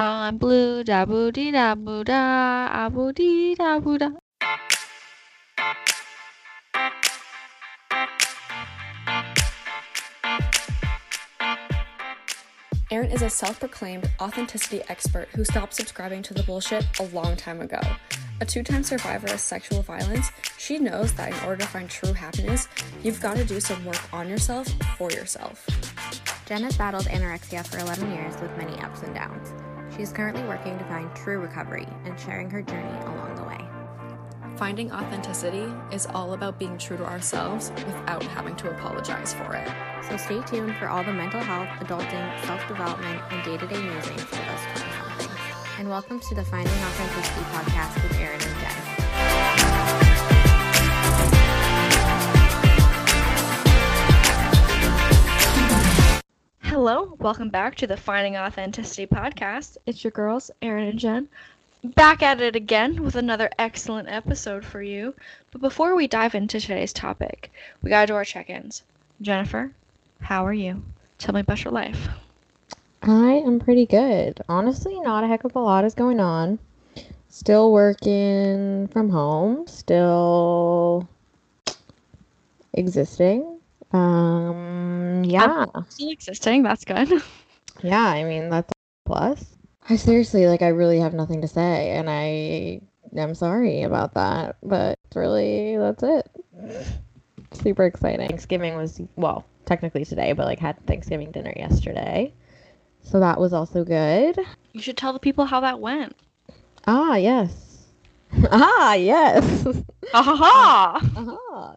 I'm blue, da boo dee da boo da, boo dee da boo da. Erin is a self proclaimed authenticity expert who stopped subscribing to the bullshit a long time ago. A two time survivor of sexual violence, she knows that in order to find true happiness, you've got to do some work on yourself for yourself. Jenn has battled anorexia for 11 years with many ups and downs. She is currently working to find true recovery and sharing her journey along the way. Finding authenticity is all about being true to ourselves without having to apologize for it. So stay tuned for all the mental health, adulting, self development, and day to day musings of us And welcome to the Finding Authenticity podcast with Erin and Hello, welcome back to the Finding Authenticity podcast. It's your girls, Erin and Jenn, back at it again with another excellent episode for you. But before we dive into today's topic, we gotta do our check ins. Jennifer, how are you? Tell me about your life. I am pretty good. Honestly, not a heck of a lot is going on. Still working from home, still existing. Um, yeah. Still existing, that's good. Yeah, I mean, that's a plus. I seriously, like, I really have nothing to say, and I am sorry about that, but really, that's it. Super exciting. Thanksgiving was, well, technically today, but like, had Thanksgiving dinner yesterday. So that was also good. You should tell the people how that went. Ah, yes. ah, yes. Ha ha ha!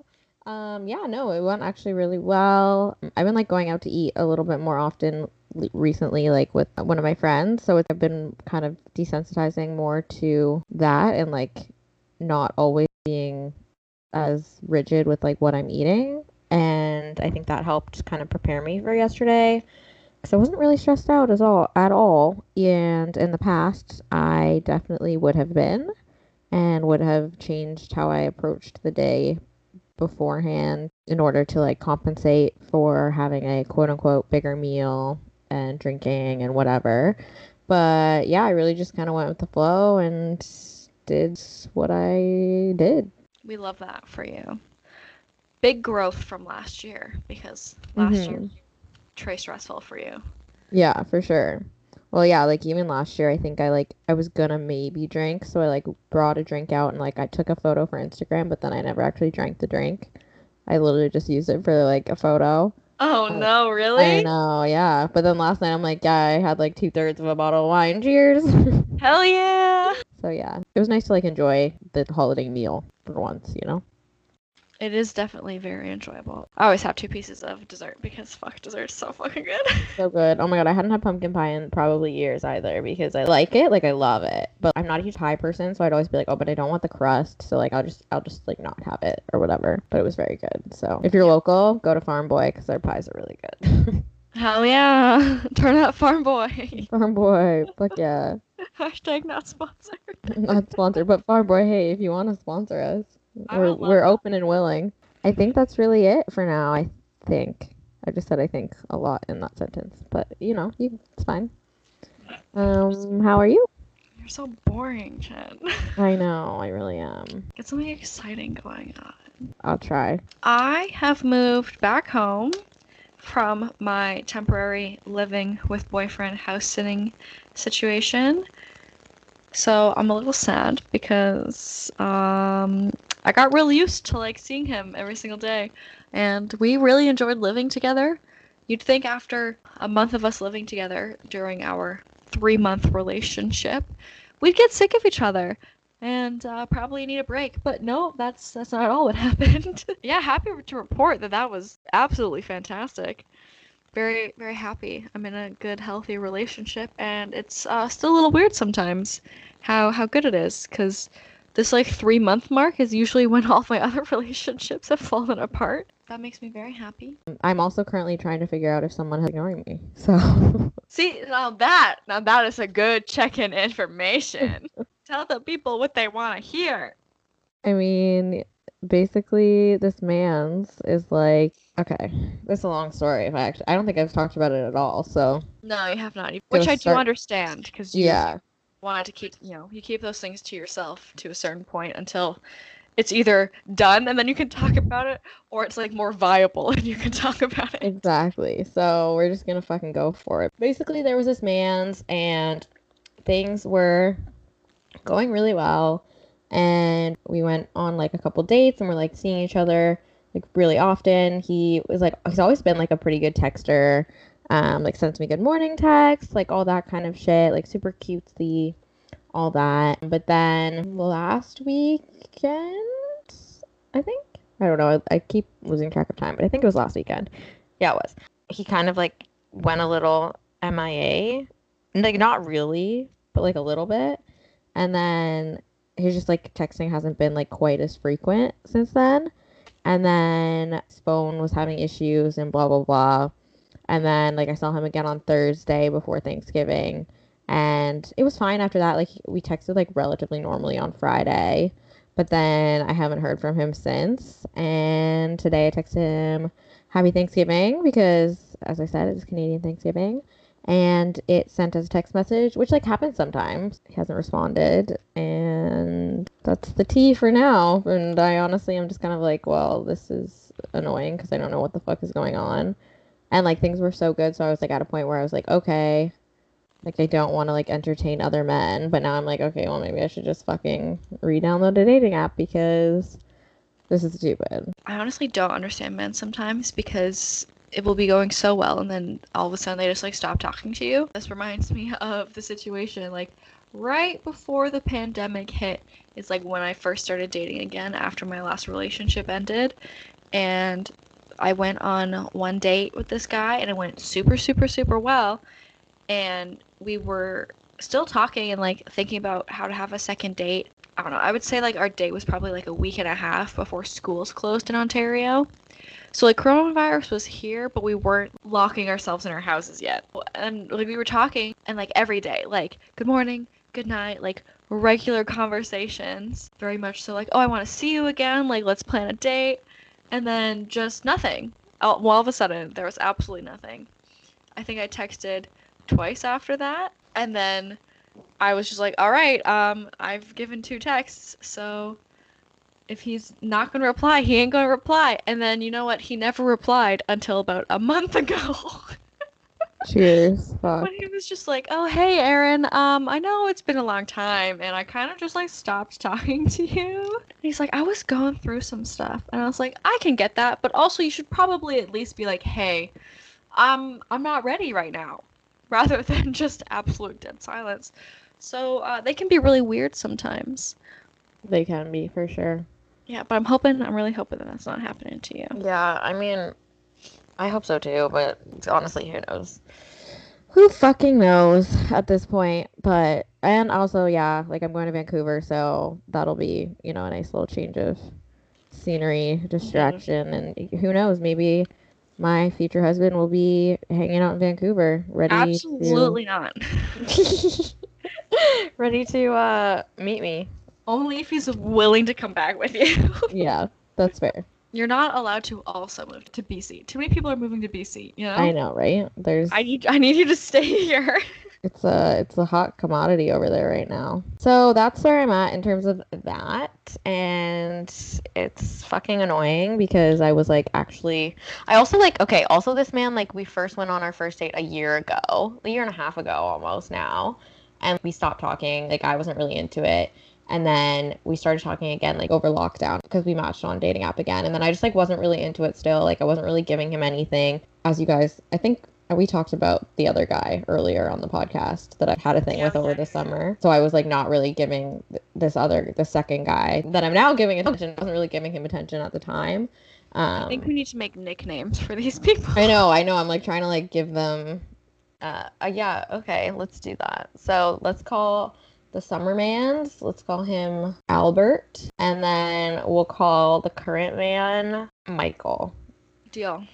Um, yeah, no, it went actually really well. I've been like going out to eat a little bit more often recently, like with one of my friends. So I've been kind of desensitizing more to that and like not always being as rigid with like what I'm eating. And I think that helped kind of prepare me for yesterday because I wasn't really stressed out at all at all. And in the past, I definitely would have been and would have changed how I approached the day beforehand in order to like compensate for having a quote unquote bigger meal and drinking and whatever. But yeah, I really just kind of went with the flow and did what I did. We love that for you. Big growth from last year because last year Mhm. very stressful for you. Yeah, for sure. Well, yeah, like even last year, I think I like I was gonna maybe drink, so I like brought a drink out and like I took a photo for Instagram, but then I never actually drank the drink. I literally just used it for like a photo. Oh Oh, no, really? I know, yeah. But then last night I'm like, yeah, I had like two thirds of a bottle of wine. Cheers. Hell yeah! so yeah, it was nice to like enjoy the holiday meal for once, you know. It is definitely very enjoyable. I always have two pieces of dessert because fuck, dessert's so fucking good. So good. Oh my god, I hadn't had pumpkin pie in probably years either because I like it, like I love it. But I'm not a huge pie person, so I'd always be like, oh, but I don't want the crust, so like I'll just I'll just like not have it or whatever. But it was very good. So if you're local, go to Farm Boy because their pies are really good. Hell yeah! Turn out farm boy. Farm Boy, fuck yeah. Hashtag not sponsored. Not sponsored, but Farm Boy, hey, if you want to sponsor us, We're we're that. open and willing. I think that's really it for now. I think I just said I think a lot in that sentence, but you know, you, it's fine. Um, how are you? You're so boring, Jenn. I know, I really am. Get something exciting going on. I'll try. I have moved back home from my temporary living with boyfriend house sitting situation. So I'm a little sad because um, I got real used to like seeing him every single day, and we really enjoyed living together. You'd think after a month of us living together during our three month relationship, we'd get sick of each other and uh, probably need a break. But no, that's that's not all what happened. yeah, happy to report that that was absolutely fantastic. Very very happy. I'm in a good healthy relationship, and it's uh, still a little weird sometimes how how good it is because this like three month mark is usually when all my other relationships have fallen apart. That makes me very happy. I'm also currently trying to figure out if someone is ignoring me. So See, now that now that is a good check-in information. Tell the people what they want to hear. I mean, basically this man's is like okay. it's a long story. If I actually, I don't think I've talked about it at all. So No, you have not. Which I start- do understand because you yeah, wanted to keep, you know, you keep those things to yourself to a certain point until it's either done and then you can talk about it, or it's like more viable and you can talk about it. Exactly. So we're just gonna fucking go for it. Basically, there was this man's, and things were going really well. And we went on like a couple dates, and we're like seeing each other like really often. He was like, he's always been like a pretty good texter. Um, like sends me good morning texts, like all that kind of shit, like super cutesy, all that. But then last weekend, I think I don't know. I keep losing track of time, but I think it was last weekend. Yeah, it was. He kind of like went a little MIA. Like not really, but like a little bit. And then he's just like texting hasn't been like quite as frequent since then. And then his phone was having issues and blah blah blah. And then like I saw him again on Thursday before Thanksgiving. And it was fine after that. Like we texted like relatively normally on Friday. But then I haven't heard from him since. And today I texted him Happy Thanksgiving because, as I said, it's Canadian Thanksgiving. And it sent us a text message, which like happens sometimes. He hasn't responded. And that's the tea for now. And I honestly I'm just kind of like, well, this is annoying because I don't know what the fuck is going on. And like things were so good. So I was like at a point where I was like, okay, like I don't want to like entertain other men, but now I'm like, okay, well maybe I should just fucking re-download a dating app because this is stupid. I honestly don't understand men sometimes because it will be going so well and then all of a sudden they just like stop talking to you. This reminds me of the situation like right before the pandemic hit it's like when I first started dating again after my last relationship ended and I went on one date with this guy and it went super super super well and we were still talking and like thinking about how to have a second date. I don't know. I would say like our date was probably like a week and a half before schools closed in Ontario. So like coronavirus was here, but we weren't locking ourselves in our houses yet. And like we were talking and like every day, like good morning, good night, like regular conversations. Very much so like, oh, I want to see you again, like let's plan a date. And then just nothing. All, all of a sudden, there was absolutely nothing. I think I texted twice after that and then i was just like all right um i've given two texts so if he's not going to reply he ain't going to reply and then you know what he never replied until about a month ago Cheers. Fuck. when he was just like oh hey Erin um i know it's been a long time and i kind of just like stopped talking to you and he's like i was going through some stuff and i was like i can get that but also you should probably at least be like hey um i'm not ready right now rather than just absolute dead silence. So uh, they can be really weird sometimes. They can be for sure. Yeah, but I'm hoping, I'm really hoping that that's not happening to you. Yeah, I mean, I hope so too, but honestly, who knows? Who fucking knows at this point? But, and also, yeah, like I'm going to Vancouver, so that'll be, you know, a nice little change of scenery, distraction, and who knows, maybe my future husband will be hanging out in Vancouver, ready Absolutely not. to ready to uh meet me. Only if he's willing to come back with you. Yeah, that's fair. You're not allowed to also move to BC. Too many people are moving to BC, you know? I know, right? There's I need I need you to stay here. It's a it's a hot commodity over there right now. So that's where I'm at in terms of that, and it's fucking annoying because I was like actually I also like okay also this man like we first went on our first date a year ago, a year and a half ago almost now, and we stopped talking. Like I wasn't really into it. And then we started talking again, like over lockdown, because we matched on dating app again. And then I just like wasn't really into it still. Like I wasn't really giving him anything. As you guys, I think we talked about the other guy earlier on the podcast that I had a thing Yeah. with over the summer. So I was like not really giving this other, the second guy that I'm now giving attention. I wasn't really giving him attention at the time. Um, I think we need to make nicknames for these people. I know, I know. I'm like trying to like give them. Uh, uh, yeah, okay, let's do that. So let's call the summer man's. Let's call him Albert, and then we'll call the current man Michael. Deal.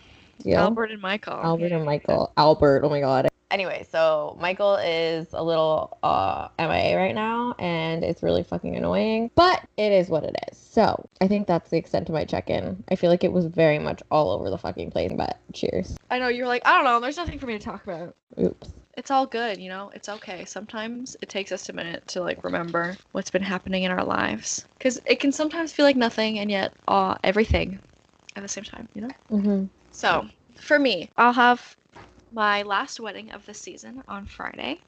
deal. Albert and Michael. Albert and Michael. Albert, oh my god. Anyway, so Michael is a little uh MIA right now and it's really fucking annoying, but it is what it is. So, I think that's the extent of my check-in. I feel like it was very much all over the fucking place, but cheers. I know you're like, I don't know, there's nothing for me to talk about. Oops. It's all good, you know? It's okay. Sometimes it takes us a minute to like remember what's been happening in our lives cuz it can sometimes feel like nothing and yet uh everything at the same time, you know? Mhm. So, for me, I'll have my last wedding of the season on Friday.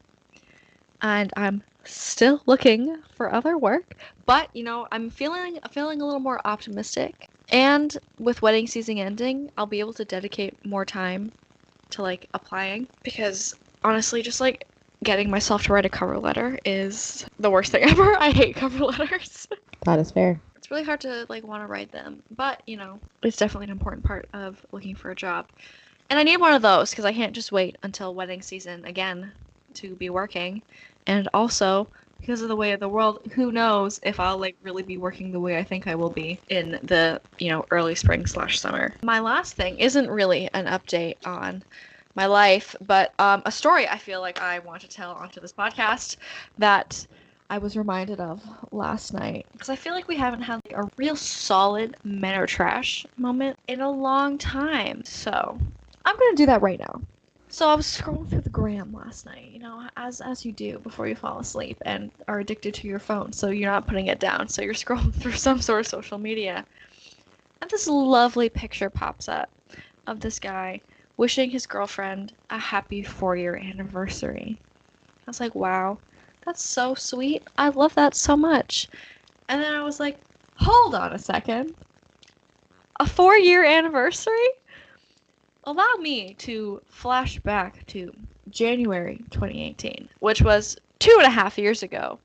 And I'm still looking for other work, but you know, I'm feeling feeling a little more optimistic. And with wedding season ending, I'll be able to dedicate more time to like applying because honestly, just like getting myself to write a cover letter is the worst thing ever. I hate cover letters. That is fair. it's really hard to like want to write them but you know it's definitely an important part of looking for a job and i need one of those because i can't just wait until wedding season again to be working and also because of the way of the world who knows if i'll like really be working the way i think i will be in the you know early spring slash summer my last thing isn't really an update on my life but um, a story i feel like i want to tell onto this podcast that I was reminded of last night because I feel like we haven't had like a real solid men or trash moment in a long time. So I'm gonna do that right now. So I was scrolling through the gram last night, you know, as as you do before you fall asleep and are addicted to your phone, so you're not putting it down. So you're scrolling through some sort of social media, and this lovely picture pops up of this guy wishing his girlfriend a happy four-year anniversary. I was like, wow, that's so sweet. I love that so much. And then I was like, hold on a second. A four year anniversary? Allow me to flash back to January 2018, which was two and a half years ago,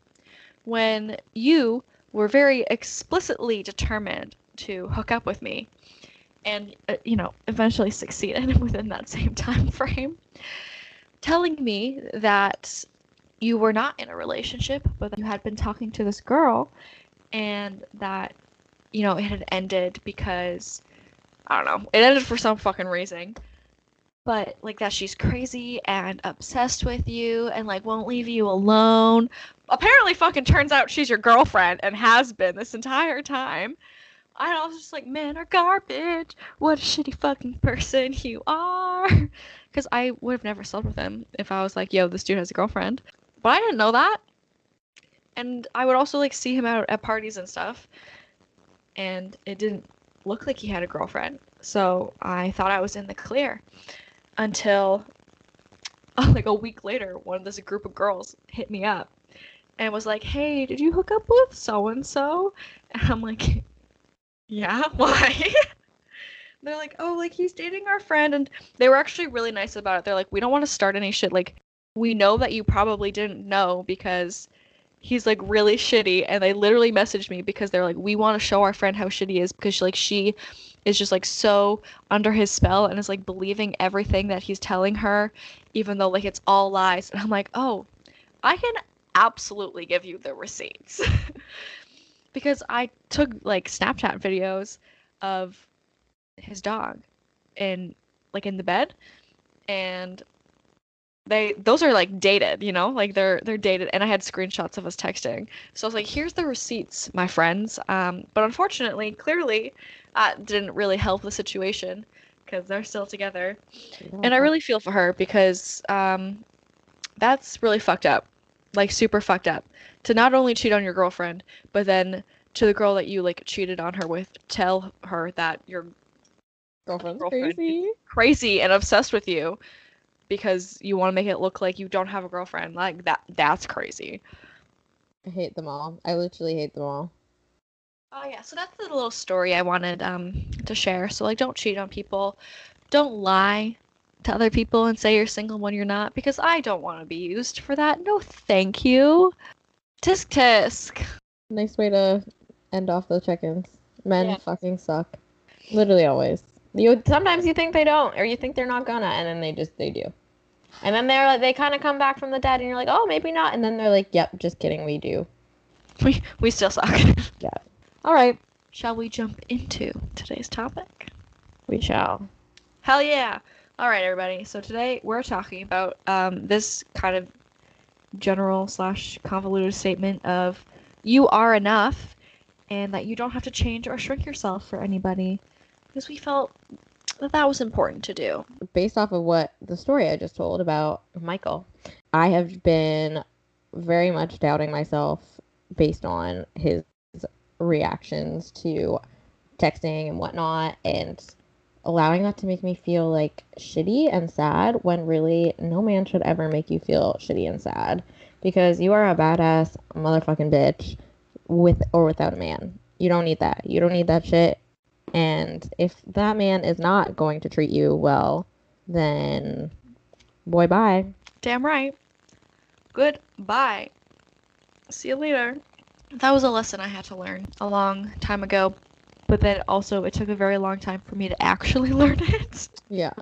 when you were very explicitly determined to hook up with me and, uh, you know, eventually succeeded within that same time frame, telling me that you were not in a relationship, but you had been talking to this girl and that, you know, it had ended because, I don't know, it ended for some fucking reason. But, like, that she's crazy and obsessed with you and, like, won't leave you alone. Apparently, fucking turns out she's your girlfriend and has been this entire time. I was just like, men are garbage. What a shitty fucking person you are. Because I would have never slept with him if I was like, yo, this dude has a girlfriend. But I didn't know that. And I would also like see him out at parties and stuff. And it didn't look like he had a girlfriend. So I thought I was in the clear until like a week later, one of this group of girls hit me up and was like, "Hey, did you hook up with so and so?" And I'm like, "Yeah, why?" They're like, "Oh, like he's dating our friend," and they were actually really nice about it. They're like, "We don't want to start any shit. Like, we know that you probably didn't know because he's like really shitty." And they literally messaged me because they're like, "We want to show our friend how shitty he is because like she is just like so under his spell and is like believing everything that he's telling her, even though like it's all lies." And I'm like, "Oh, I can absolutely give you the receipts." because I took like Snapchat videos of his dog in like in the bed and they those are like dated, you know? Like they're they're dated and I had screenshots of us texting. So I was like, "Here's the receipts, my friends." Um but unfortunately, clearly uh didn't really help the situation because they're still together. And I really feel for her because um that's really fucked up. Like super fucked up. To not only cheat on your girlfriend, but then to the girl that you like cheated on her with, tell her that you're girlfriend's girlfriend. crazy. crazy and obsessed with you because you want to make it look like you don't have a girlfriend. Like that that's crazy. I hate them all. I literally hate them all. Oh yeah, so that's the little story I wanted um to share. So like don't cheat on people. Don't lie to other people and say you're single when you're not because I don't want to be used for that. No thank you. Tisk tisk. Nice way to end off the check-ins. Men Yeah. fucking suck. Literally always. You sometimes you think they don't, or you think they're not gonna, and then they just they do. And then they're like they kind of come back from the dead, and you're like, oh, maybe not. And then they're like, yep, just kidding, we do. We we still suck. Yeah. All right, Shall we jump into today's topic? we shall. Hell yeah! All right, everybody. So today we're talking about um, this kind of general slash convoluted statement of you are enough, and that you don't have to change or shrink yourself for anybody, because we felt that that was important to do. Based off of what the story I just told about Michael, I have been very much doubting myself based on his reactions to texting and whatnot, and allowing that to make me feel like shitty and sad when really no man should ever make you feel shitty and sad because you are a badass motherfucking bitch with or without a man. You don't need that. You don't need that shit. And if that man is not going to treat you well, then boy bye. Damn right. Goodbye. See you later. That was a lesson I had to learn a long time ago, but then also it took a very long time for me to actually learn it. Yeah.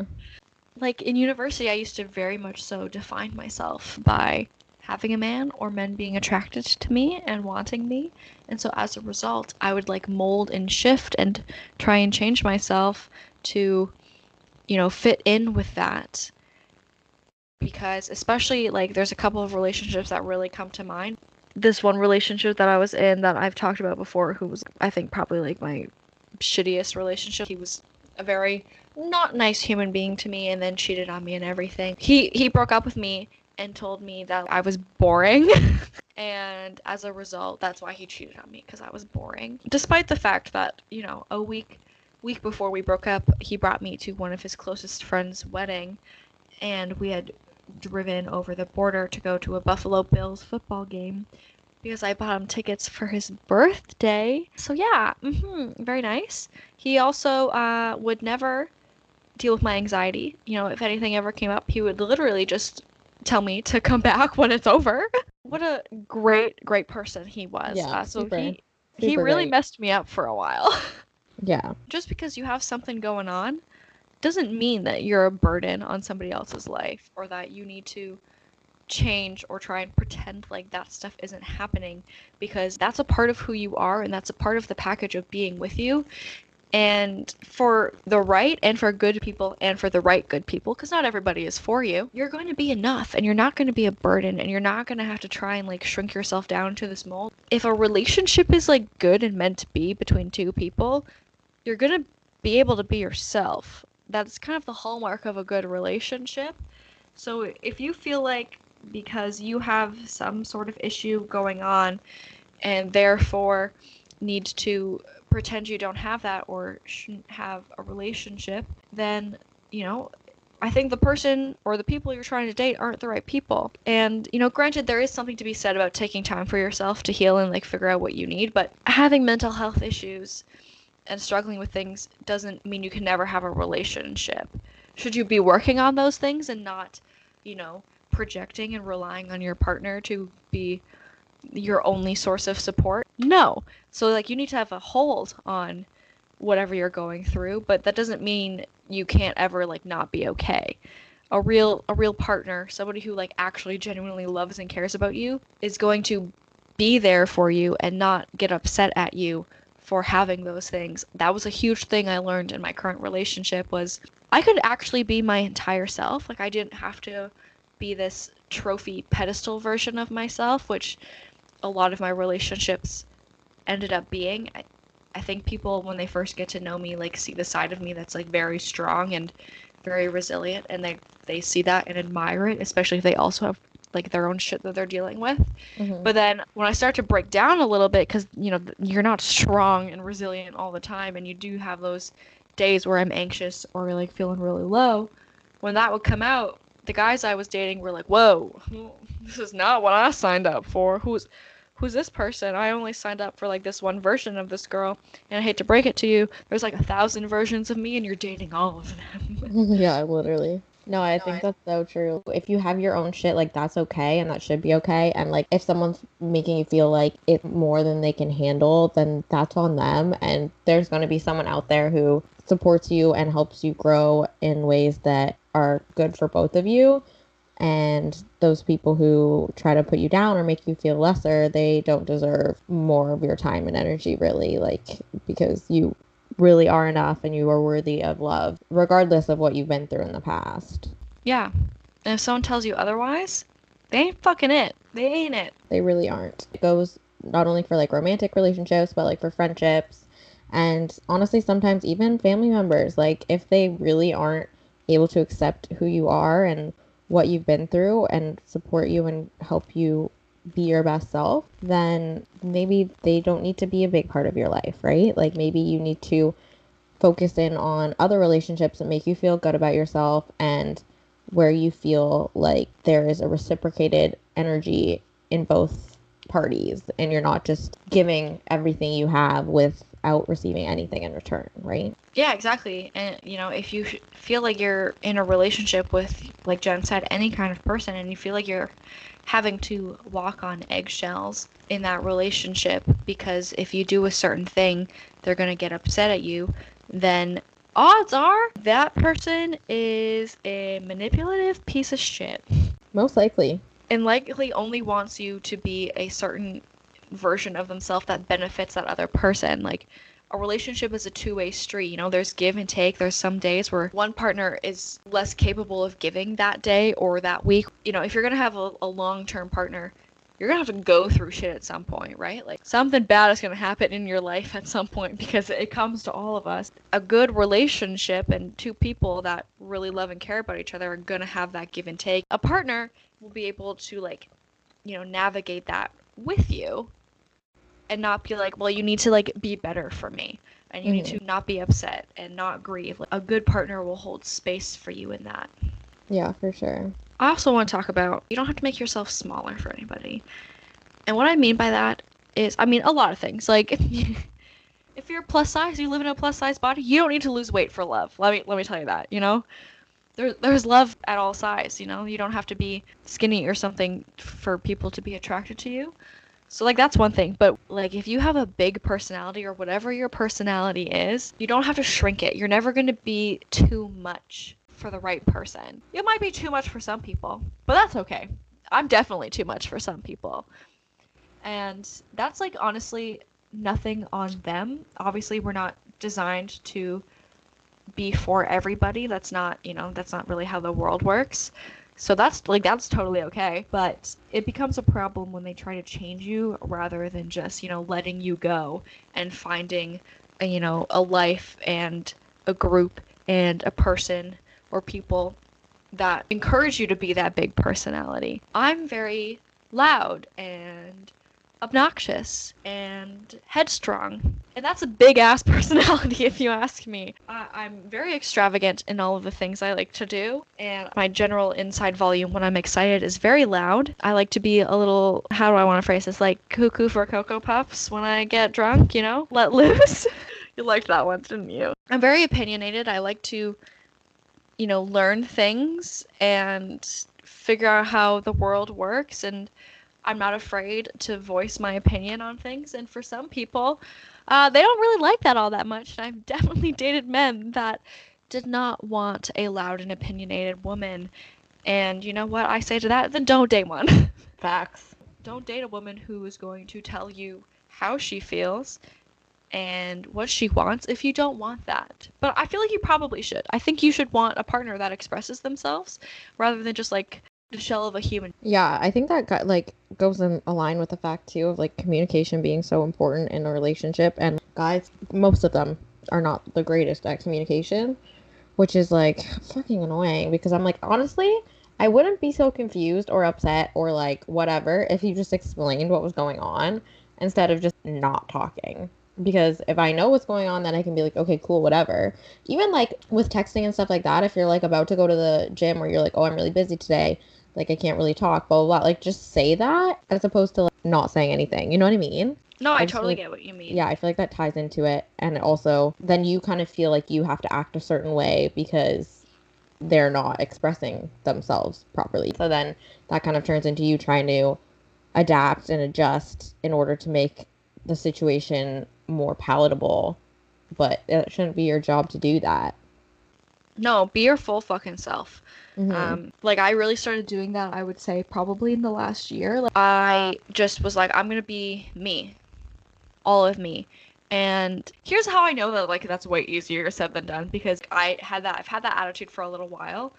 Like in university, I used to very much so define myself by having a man or men being attracted to me and wanting me. And so as a result, I would like mold and shift and try and change myself to, you know, fit in with that. Because especially like there's a couple of relationships that really come to mind. This one relationship that I was in that I've talked about before, who was, I think, probably like my shittiest relationship. He was a very not nice human being to me and then cheated on me and everything. He he broke up with me and told me that I was boring. and as a result, that's why he cheated on me because I was boring. Despite the fact that, you know, a week week before we broke up, he brought me to one of his closest friends' wedding and we had driven over the border to go to a Buffalo Bills football game because I bought him tickets for his birthday. So yeah, mm-hmm, very nice. He also uh, would never deal with my anxiety. You know, if anything ever came up, he would literally just tell me to come back when it's over. What a great, great person he was. Yeah, uh, so super, he he super really great. messed me up for a while. Yeah. Just because you have something going on doesn't mean that you're a burden on somebody else's life or that you need to change or try and pretend like that stuff isn't happening because that's a part of who you are and that's a part of the package of being with you. And for the right and for good people and for the right good people because not everybody is for you you're going to be enough and you're not going to be a burden and you're not going to have to try and like shrink yourself down to this mold. If a relationship is like good and meant to be between two people you're going to be able to be yourself that's kind of the hallmark of a good relationship so if you feel like because you have some sort of issue going on and therefore need to pretend you don't have that or shouldn't have a relationship, then, you know, I think the person or the people you're trying to date aren't the right people. And, you know, granted, there is something to be said about taking time for yourself to heal and, like, figure out what you need, but having mental health issues and struggling with things doesn't mean you can never have a relationship. Should you be working on those things and not, you know, projecting and relying on your partner to be your only source of support? No. So like you need to have a hold on whatever you're going through, but that doesn't mean you can't ever like not be okay. A real a real partner, somebody who like actually genuinely loves and cares about you is going to be there for you and not get upset at you for having those things. That was a huge thing I learned in my current relationship was I could actually be my entire self. Like I didn't have to be this trophy pedestal version of myself, which a lot of my relationships ended up being. I, I think people when they first get to know me like see the side of me that's like very strong and very resilient and they they see that and admire it, especially if they also have like their own shit that they're dealing with. Mhm. But then when I start to break down a little bit cuz you know you're not strong and resilient all the time and you do have those days where I'm anxious or like feeling really low, when that would come out, the guys I was dating were like, "Whoa, this is not what I signed up for. Who's who's this person? I only signed up for like this one version of this girl, and I hate to break it to you, there's like a thousand versions of me, and you're dating all of them." yeah, literally. No, I think that's so true. If you have your own shit, like that's okay and that should be okay. And like if someone's making you feel like it's more than they can handle, then that's on them. And there's going to be someone out there who supports you and helps you grow in ways that are good for both of you. And those people who try to put you down or make you feel lesser, they don't deserve more of your time and energy, really. Like, because you really are enough and you are worthy of love, regardless of what you've been through in the past. Yeah. And if someone tells you otherwise, they ain't fucking it. They ain't it. They really aren't. It goes not only for like romantic relationships, but like for friendships. And honestly, sometimes even family members, like if they really aren't able to accept who you are and what you've been through and support you and help you be your best self, then maybe they don't need to be a big part of your life, right? Like maybe you need to focus in on other relationships that make you feel good about yourself and where you feel like there is a reciprocated energy in both parties and you're not just giving everything you have without receiving anything in return, right? Yeah, exactly. And you know, if you feel like you're in a relationship with, like Jenn said, any kind of person, and you feel like you're having to walk on eggshells in that relationship because if you do a certain thing, they're going to get upset at you, then odds are that person is a manipulative piece of shit Most likely. and likely only wants you to be a certain version of themselves that benefits that other person. Like a relationship is a two-way street, you know, there's give and take. There's some days where one partner is less capable of giving that day or that week. You know, if you're going to have a, a long-term partner, you're to have to go through shit at some point, right? Like something bad is to happen in your life at some point because it comes to all of us. A good relationship and two people that really love and care about each other are to have that give and take. A partner will be able to like you know navigate that with you and not be like well you need to like be better for me. And you need to mm-hmm. not be upset and not grieve. Like, a good partner will hold space for you in that. Yeah, for sure. i also want to talk about you don't have to make yourself smaller for anybody. And what i mean by that is i mean a lot of things. Like if you're plus size you live in a plus size body you don't need to lose weight for love. Let me let me tell you that you know? There, there's love at all size you know? You don't have to be skinny or something for people to be attracted to you so like that's one thing but like if you have a big personality or whatever your personality is you don't have to shrink it. You're never going to be too much for the right person. It might be too much for some people but that's okay. I'm definitely too much for some people. And that's like honestly nothing on them. Obviously we're not designed to be for everybody. That's not, you know, that's not really how the world works. So that's like that's totally okay, but it becomes a problem when they try to change you rather than just, you know, letting you go and finding, a, you know, a life and a group and a person or people that encourage you to be that big personality. I'm very loud and obnoxious and headstrong. And that's a big ass personality, if you ask me. I- I'm very extravagant in all of the things I like to do, and my general inside volume when I'm excited is very loud. I like to be a little, how do I want to phrase this? Like cuckoo for Cocoa Puffs when I get drunk, you know? Let loose. you liked that one, didn't you? I'm very opinionated. I like to, you know, learn things and figure out how the world works and I'm not afraid to voice my opinion on things. And for some people, uh, they don't really like that all that much. And I've definitely dated men that did not want a loud and opinionated woman. And you know what I say to that? Then don't date one. Facts. don't date a woman who is going to tell you how she feels and what she wants if you don't want that. But I feel like you probably should. I think you should want a partner that expresses themselves rather than just like the shell of a human. Yeah, I think that got, like goes in a line with the fact too of like communication being so important in a relationship and guys most of them are not the greatest at communication, which is like fucking annoying because I'm like honestly, I wouldn't be so confused or upset or like whatever if you just explained what was going on instead of just not talking. Because if I know what's going on, then I can be like, okay, cool, whatever. Even like with texting and stuff like that, if you're like about to go to the gym or you're like, oh, I'm really busy today, like I can't really talk, blah blah blah. Like just say that as opposed to like not saying anything. You know what I mean? No, I, I totally like- get what you mean. Yeah, I feel like that ties into it, and also then you kind of feel like you have to act a certain way because they're not expressing themselves properly. So then that kind of turns into you trying to adapt and adjust in order to make the situation more palatable. But it shouldn't be your job to do that. No, be your full fucking self. Mhm. Um, like I really started doing that. I would say probably in the last year. Like, I just was like, I'm gonna be me, all of me, And here's how I know that like that's way easier said than done because I had that I've had that attitude for a little while,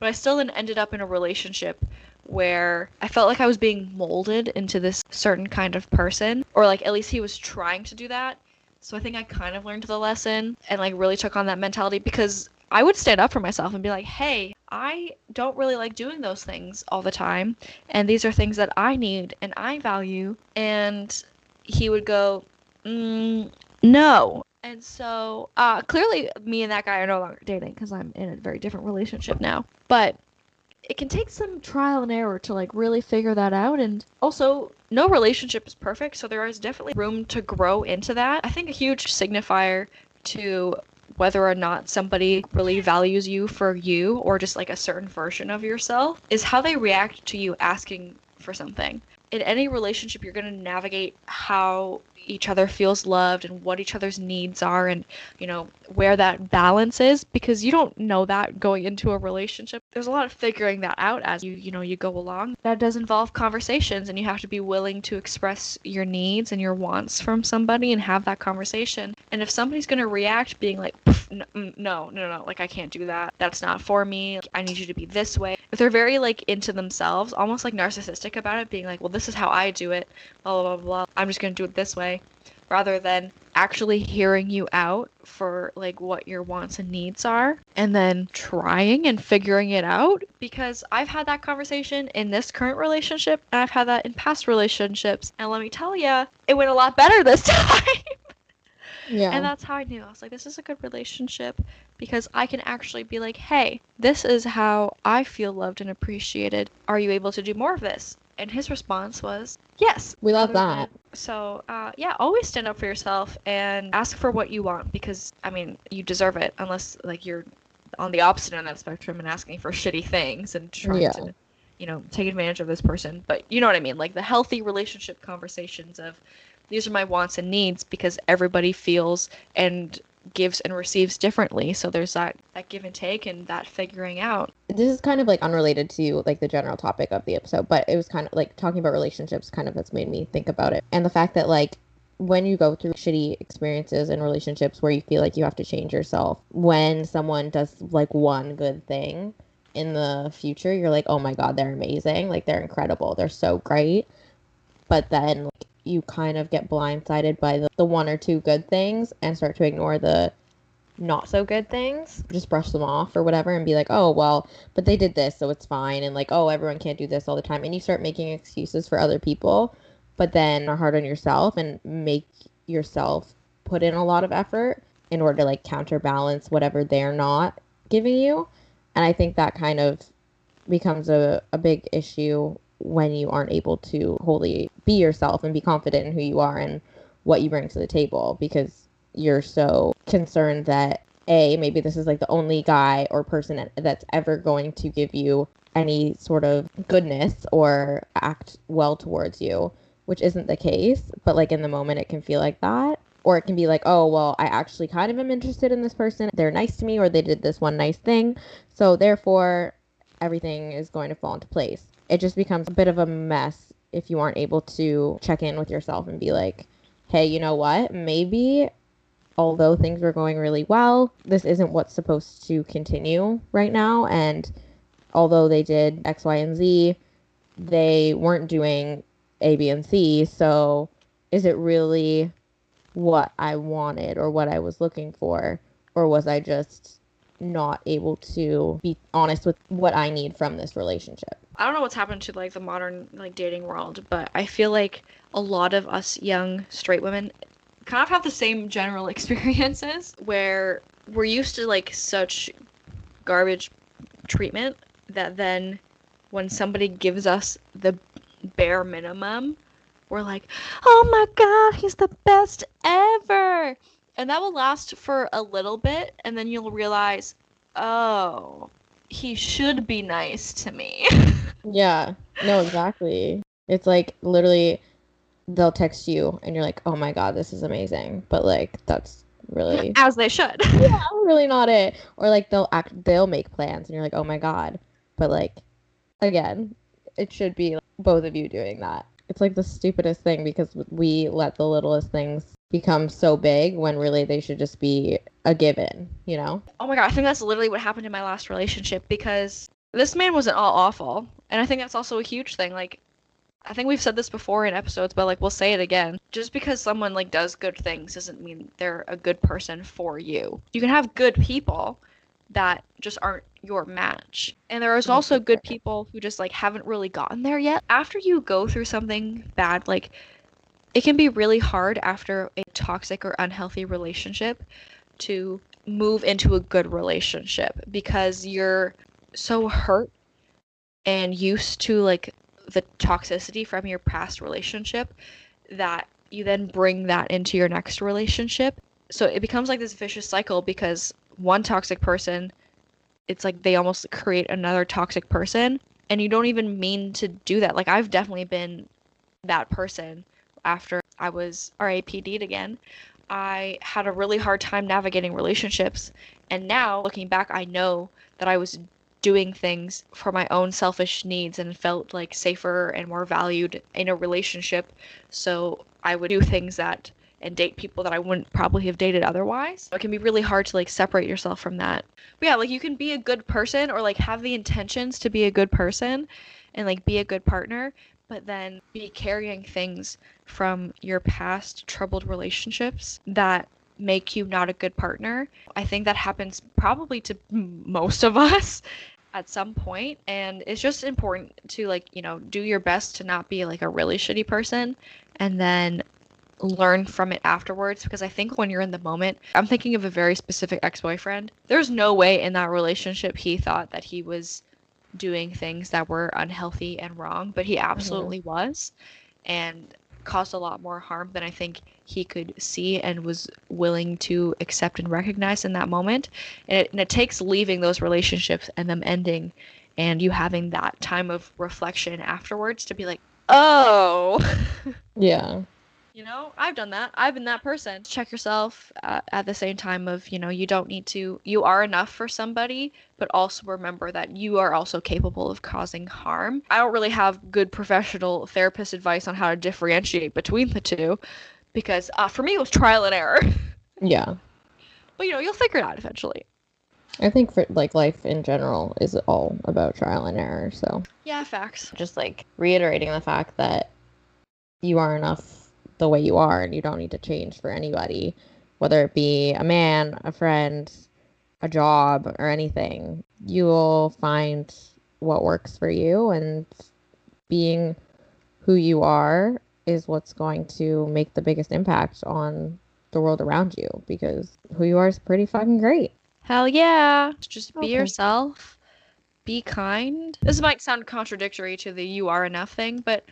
but I still then ended up in a relationship where I felt like I was being molded into this certain kind of person, or like at least he was trying to do that. So I think I kind of learned the lesson and like really took on that mentality because I would stand up for myself and be like, hey, I don't really like doing those things all the time. And these are things that I need and I value. And he would go, mm, no. And so uh, clearly, me and that guy are no longer dating because I'm in a very different relationship now. But it can take some trial and error to like really figure that out and also no relationship is perfect so there is definitely room to grow into that i think a huge signifier to whether or not somebody really values you for you or just like a certain version of yourself is how they react to you asking for something. In any relationship you're going to navigate how each other feels loved and what each other's needs are and you know where that balance is because you don't know that going into a relationship. There's a lot of figuring that out as you you know you go along. That does involve conversations and you have to be willing to express your needs and your wants from somebody and have that conversation and if somebody's going to react being like mm, no no no like i can't do that. That's not for me. I need you to be this way. If they're very like into themselves almost like narcissistic about it being like well this is how i do it blah blah blah, blah. i'm just going to do it this way rather than actually hearing you out for like what your wants and needs are and then trying and figuring it out. Because I've had that conversation in this current relationship and I've had that in past relationships. And let me tell you it went a lot better this time. Yeah. And that's how I knew. I was like, this is a good relationship because I can actually be like, hey, this is how I feel loved and appreciated. Are you able to do more of this? And his response was, yes. we love that. So, uh, yeah, always stand up for yourself and ask for what you want because, I mean, you deserve it unless, like, you're on the opposite end of that spectrum and asking for shitty things and trying Yeah. to, you know, take advantage of this person. But you know what I mean? Like, the healthy relationship conversations of these are my wants and needs because everybody feels and gives and receives differently. So there's that, that give and take and that figuring out. this is kind of like unrelated to like the general topic of the episode, but it was kind of like talking about relationships kind of that's made me think about it. And the fact that like when you go through shitty experiences and relationships where you feel like you have to change yourself, when someone does like one good thing in the future, you're like, "Oh my god, they're amazing. Like they're incredible. They're so great." But then like, you kind of get blindsided by the, the one or two good things and start to ignore the not so good things. Just brush them off or whatever and be like oh well but they did this so it's fine and like oh everyone can't do this all the time and you start making excuses for other people but then are hard on yourself and make yourself put in a lot of effort in order to like counterbalance whatever they're not giving you and i think that kind of becomes a, a big issue when you aren't able to wholly be yourself and be confident in who you are and what you bring to the table because you're so concerned that a maybe this is like the only guy or person that's ever going to give you any sort of goodness or act well towards you which isn't the case but like in the moment it can feel like that. Or it can be like oh well i actually kind of am interested in this person. They're nice to me or they did this one nice thing. So therefore everything is going to fall into place it just becomes a bit of a mess if you aren't able to check in with yourself and be like hey you know what maybe although things were going really well, this isn't what's supposed to continue right now. And although they did X, Y, and Z, they weren't doing A, B, and C. So is it really what I wanted or what I was looking for? Or was I just not able to be honest with what I need from this relationship? I don't know what's happened to like the modern like dating world, but I feel like a lot of us young straight women kind of have the same general experiences where we're used to like such garbage treatment that then when somebody gives us the bare minimum, we're like, "Oh my god, he's the best ever." And that will last for a little bit and then you'll realize, "Oh, he should be nice to me." Yeah, no, exactly. It's like literally they'll text you and you're like, oh my God, this is amazing. But like, that's really, As they should. yeah, really not it. Or like they'll act, they'll make plans and you're like, oh my God. But like, again, it should be like, both of you doing that. It's like the stupidest thing because we let the littlest things become so big when really they should just be a given, you know? Oh my god, I think that's literally what happened in my last relationship because this man wasn't all awful. And I think that's also a huge thing. Like, I think we've said this before in episodes, but like we'll say it again. Just because someone like does good things doesn't mean they're a good person for you. You can have good people that just aren't your match. And there is also good people who just like haven't really gotten there yet. After you go through something bad, like it can be really hard after a toxic or unhealthy relationship to move into a good relationship because you're so hurt and used to like the toxicity from your past relationship that you then bring that into your next relationship. So it becomes like this vicious cycle because one toxic person, it's like they almost create another toxic person. And you don't even mean to do that. Like, I've definitely been that person after I was RAPD'd again. I had a really hard time navigating relationships. And now, looking back, I know that I was doing things for my own selfish needs and felt like safer and more valued in a relationship. So I would do things that and date people that I wouldn't probably have dated otherwise. It can be really hard to like separate yourself from that. But yeah, like you can be a good person or like have the intentions to be a good person and like be a good partner, but then be carrying things from your past troubled relationships that make you not a good partner. I think that happens probably to most of us at some point and it's just important to like you know do your best to not be like a really shitty person and then learn from it afterwards because i think when you're in the moment i'm thinking of a very specific ex-boyfriend there's no way in that relationship he thought that he was doing things that were unhealthy and wrong but he absolutely mm-hmm. was and caused a lot more harm than I think he could see and was willing to accept and recognize in that moment. And it, and it takes leaving those relationships and them ending and you having that time of reflection afterwards to be like, oh. Yeah you know i've done that. I've been that person. Check yourself uh, at the same time of you know you don't need to you are enough for somebody but also remember that you are also capable of causing harm. I don't really have good professional therapist advice on how to differentiate between the two because uh, for me it was trial and error. Yeah. But you know you'll figure it out eventually. I think for like life in general is all about trial and error. So. Yeah, facts. Just like reiterating the fact that you are enough the way you are and you don't need to change for anybody, whether it be a man, a friend, a job, or anything. You will find what works for you, and being who you are is what's going to make the biggest impact on the world around you because who you are is pretty fucking great. Hell yeah. Just be okay. yourself. Be kind. This might sound contradictory to the you are enough thing, but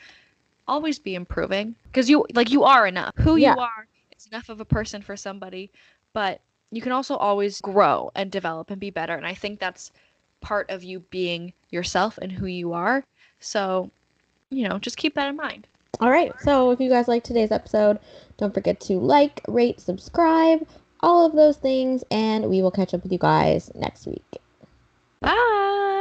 always be improving because you like you are enough. Who yeah. you are is enough of a person for somebody, but you can also always grow and develop and be better. And I think that's part of you being yourself and who you are. So, you know, just keep that in mind. All right. So, if you guys like today's episode, don't forget to like, rate, subscribe, all of those things, and we will catch up with you guys next week. Bye.